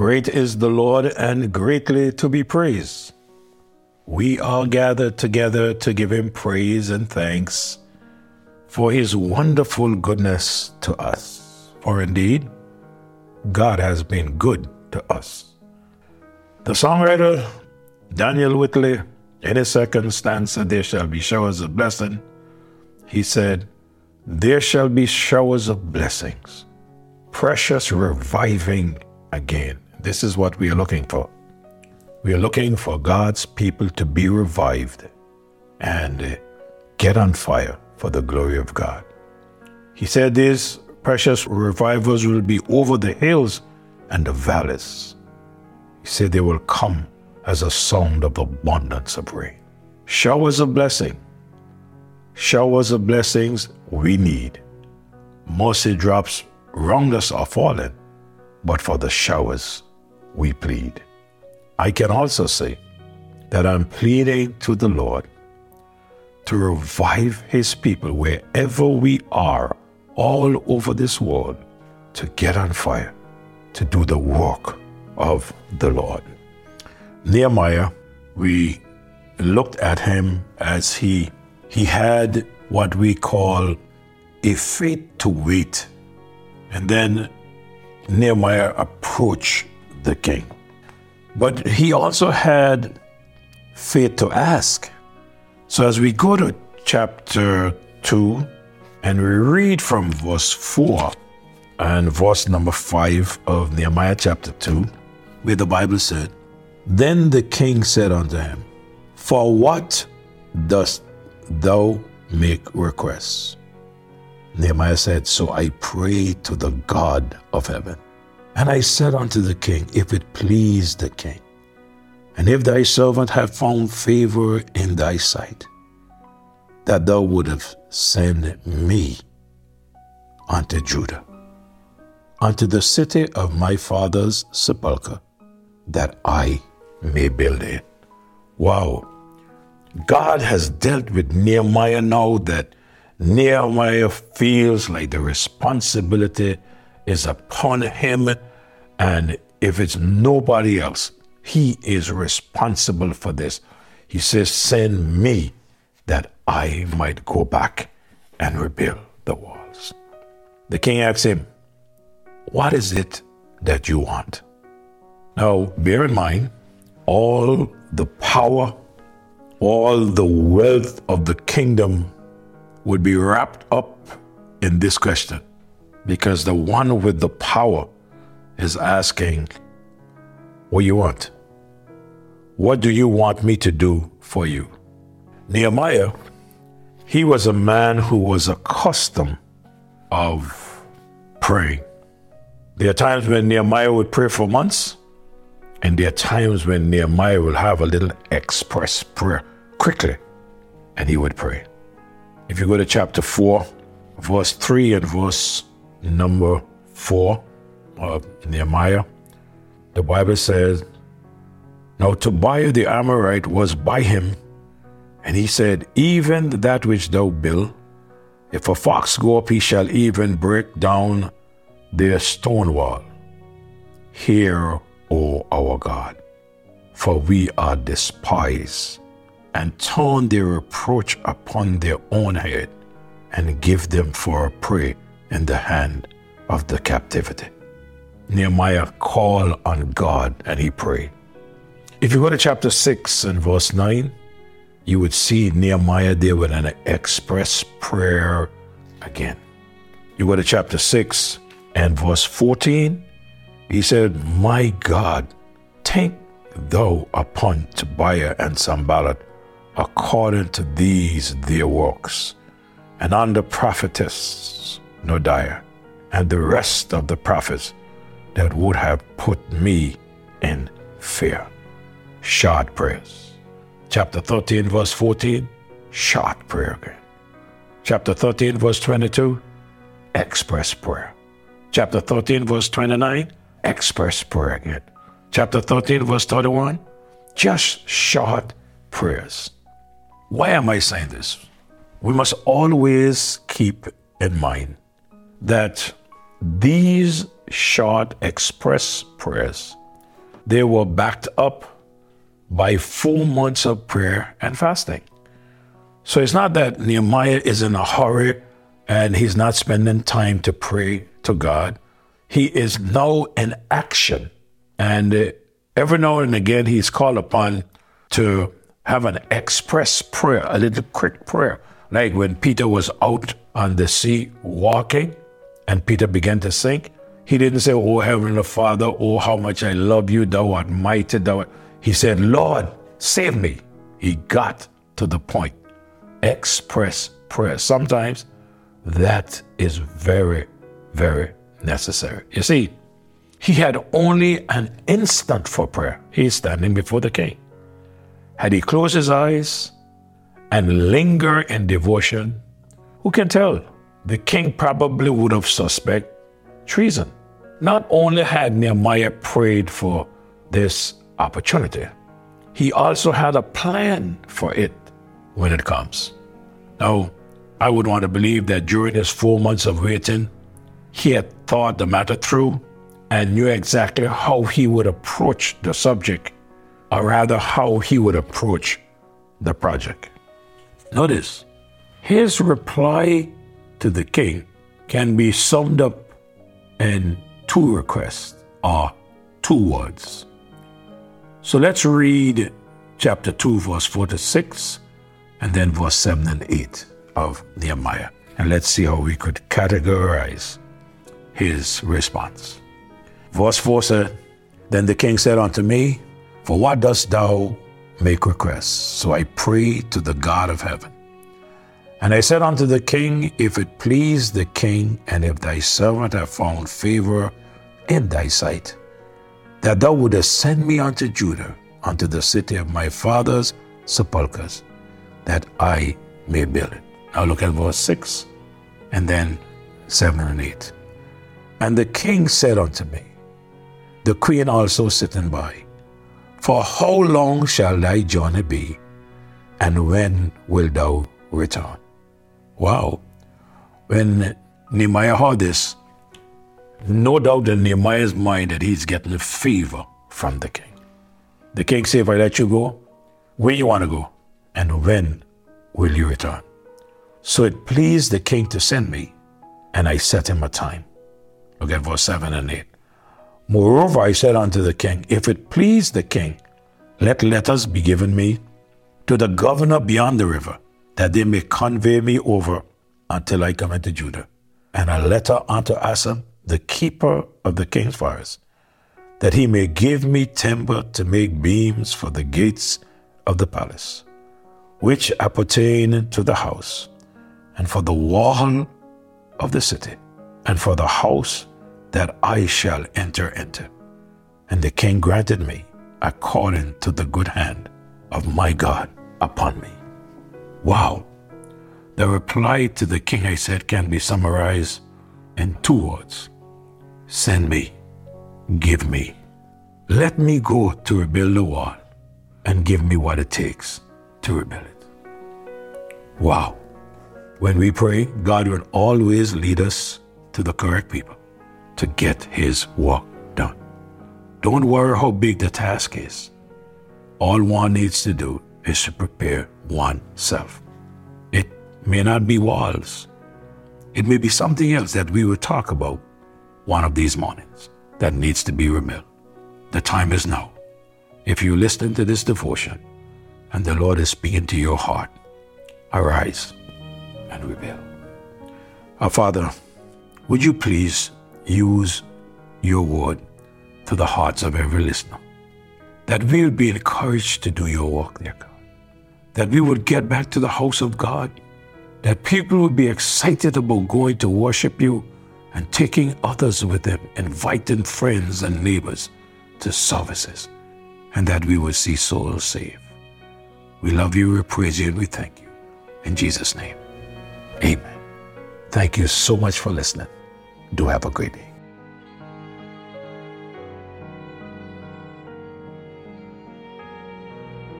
Great is the Lord and greatly to be praised. We are gathered together to give him praise and thanks for his wonderful goodness to us. For indeed, God has been good to us. The songwriter Daniel Whitley, in his second stanza, There shall be showers of blessing, he said, There shall be showers of blessings, precious reviving again. This is what we are looking for. We are looking for God's people to be revived and uh, get on fire for the glory of God. He said these precious revivals will be over the hills and the valleys. He said they will come as a sound of abundance of rain. Showers of blessing. Showers of blessings we need. Mercy drops round us are falling, but for the showers we plead. I can also say that I'm pleading to the Lord to revive his people wherever we are, all over this world, to get on fire, to do the work of the Lord. Nehemiah, we looked at him as he he had what we call a faith to wait. And then Nehemiah approached the king. But he also had faith to ask. So as we go to chapter 2 and we read from verse 4 and verse number 5 of Nehemiah chapter 2, where the Bible said, Then the king said unto him, For what dost thou make requests? Nehemiah said, So I pray to the God of heaven. And I said unto the king, If it please the king, and if thy servant have found favor in thy sight, that thou wouldst send me unto Judah, unto the city of my father's sepulchre, that I may build it. Wow. God has dealt with Nehemiah now that Nehemiah feels like the responsibility is upon him. And if it's nobody else, he is responsible for this. He says, Send me that I might go back and rebuild the walls. The king asks him, What is it that you want? Now, bear in mind, all the power, all the wealth of the kingdom would be wrapped up in this question because the one with the power is asking, What you want? What do you want me to do for you? Nehemiah, he was a man who was accustomed of praying. There are times when Nehemiah would pray for months, and there are times when Nehemiah will have a little express prayer quickly, and he would pray. If you go to chapter 4, verse 3 and verse number 4 of Nehemiah, the Bible says, Now Tobiah the Amorite was by him, and he said, Even that which thou build, if a fox go up, he shall even break down their stone wall. Hear, O our God, for we are despised, and turn their reproach upon their own head, and give them for a prey in the hand of the captivity. Nehemiah called on God and he prayed. If you go to chapter 6 and verse 9, you would see Nehemiah there with an express prayer again. You go to chapter 6 and verse 14, he said, My God, take thou upon Tobiah and Sanballat according to these their works, and on the prophetess Noadiah, and the rest of the prophets that would have put me in fear. Short prayers. Chapter 13, verse 14, short prayer again. Chapter 13, verse 22, express prayer. Chapter 13, verse 29, express prayer again. Chapter 13, verse 31, just short prayers. Why am I saying this? We must always keep in mind that these short express prayers they were backed up by four months of prayer and fasting. So it's not that Nehemiah is in a hurry and he's not spending time to pray to God. He is now in action. And uh, every now and again, he's called upon to have an express prayer, a little quick prayer. Like when Peter was out on the sea walking and Peter began to sink, he didn't say, Oh, Heavenly Father, oh, how much I love you, thou art mighty, thou art. He said, Lord, save me. He got to the point. Express prayer. Sometimes that is very, very necessary. You see, he had only an instant for prayer. He's standing before the king. Had he closed his eyes and linger in devotion, who can tell? The king probably would have suspected treason. Not only had Nehemiah prayed for this opportunity, he also had a plan for it when it comes. Now, I would want to believe that during his four months of waiting, he had thought the matter through and knew exactly how he would approach the subject, or rather, how he would approach the project. Notice, his reply to the king can be summed up in two requests or two words. So let's read chapter 2, verse 4 to 6, and then verse 7 and 8 of Nehemiah. And let's see how we could categorize his response. Verse 4 said, Then the king said unto me, For what dost thou make requests? So I prayed to the God of heaven. And I said unto the king, If it please the king, and if thy servant have found favor in thy sight, that thou wouldest send me unto Judah, unto the city of my father's sepulchres, that I may build it. Now look at verse 6 and then 7 and 8. And the king said unto me, the queen also sitting by, For how long shall thy journey be, and when wilt thou return? Wow. When Nehemiah heard this, no doubt in Nehemiah's mind that he's getting a favor from the king. The king said, If I let you go, where you want to go, and when will you return? So it pleased the king to send me, and I set him a time. Look at verse 7 and 8. Moreover, I said unto the king, If it please the king, let letters be given me to the governor beyond the river, that they may convey me over until I come into Judah. And a letter unto Asaph, the keeper of the king's forest, that he may give me timber to make beams for the gates of the palace, which appertain to the house, and for the wall of the city, and for the house that I shall enter into. And the king granted me according to the good hand of my God upon me. Wow. The reply to the king, I said, can be summarized in two words Send me, give me. Let me go to rebuild the wall and give me what it takes to rebuild it. Wow. When we pray, God will always lead us to the correct people to get His work done. Don't worry how big the task is. All one needs to do is to prepare oneself. It may not be walls, it may be something else that we will talk about one of these mornings that needs to be rebuilt. The time is now. If you listen to this devotion and the Lord is speaking to your heart, arise and rebel. Our Father, would you please use your word to the hearts of every listener? That we would be encouraged to do your work, dear God. That we would get back to the house of God. That people would be excited about going to worship you and taking others with them, inviting friends and neighbors to services, and that we would see souls saved. We love you, we praise you, and we thank you. In Jesus' name. Amen. Thank you so much for listening. Do have a great day.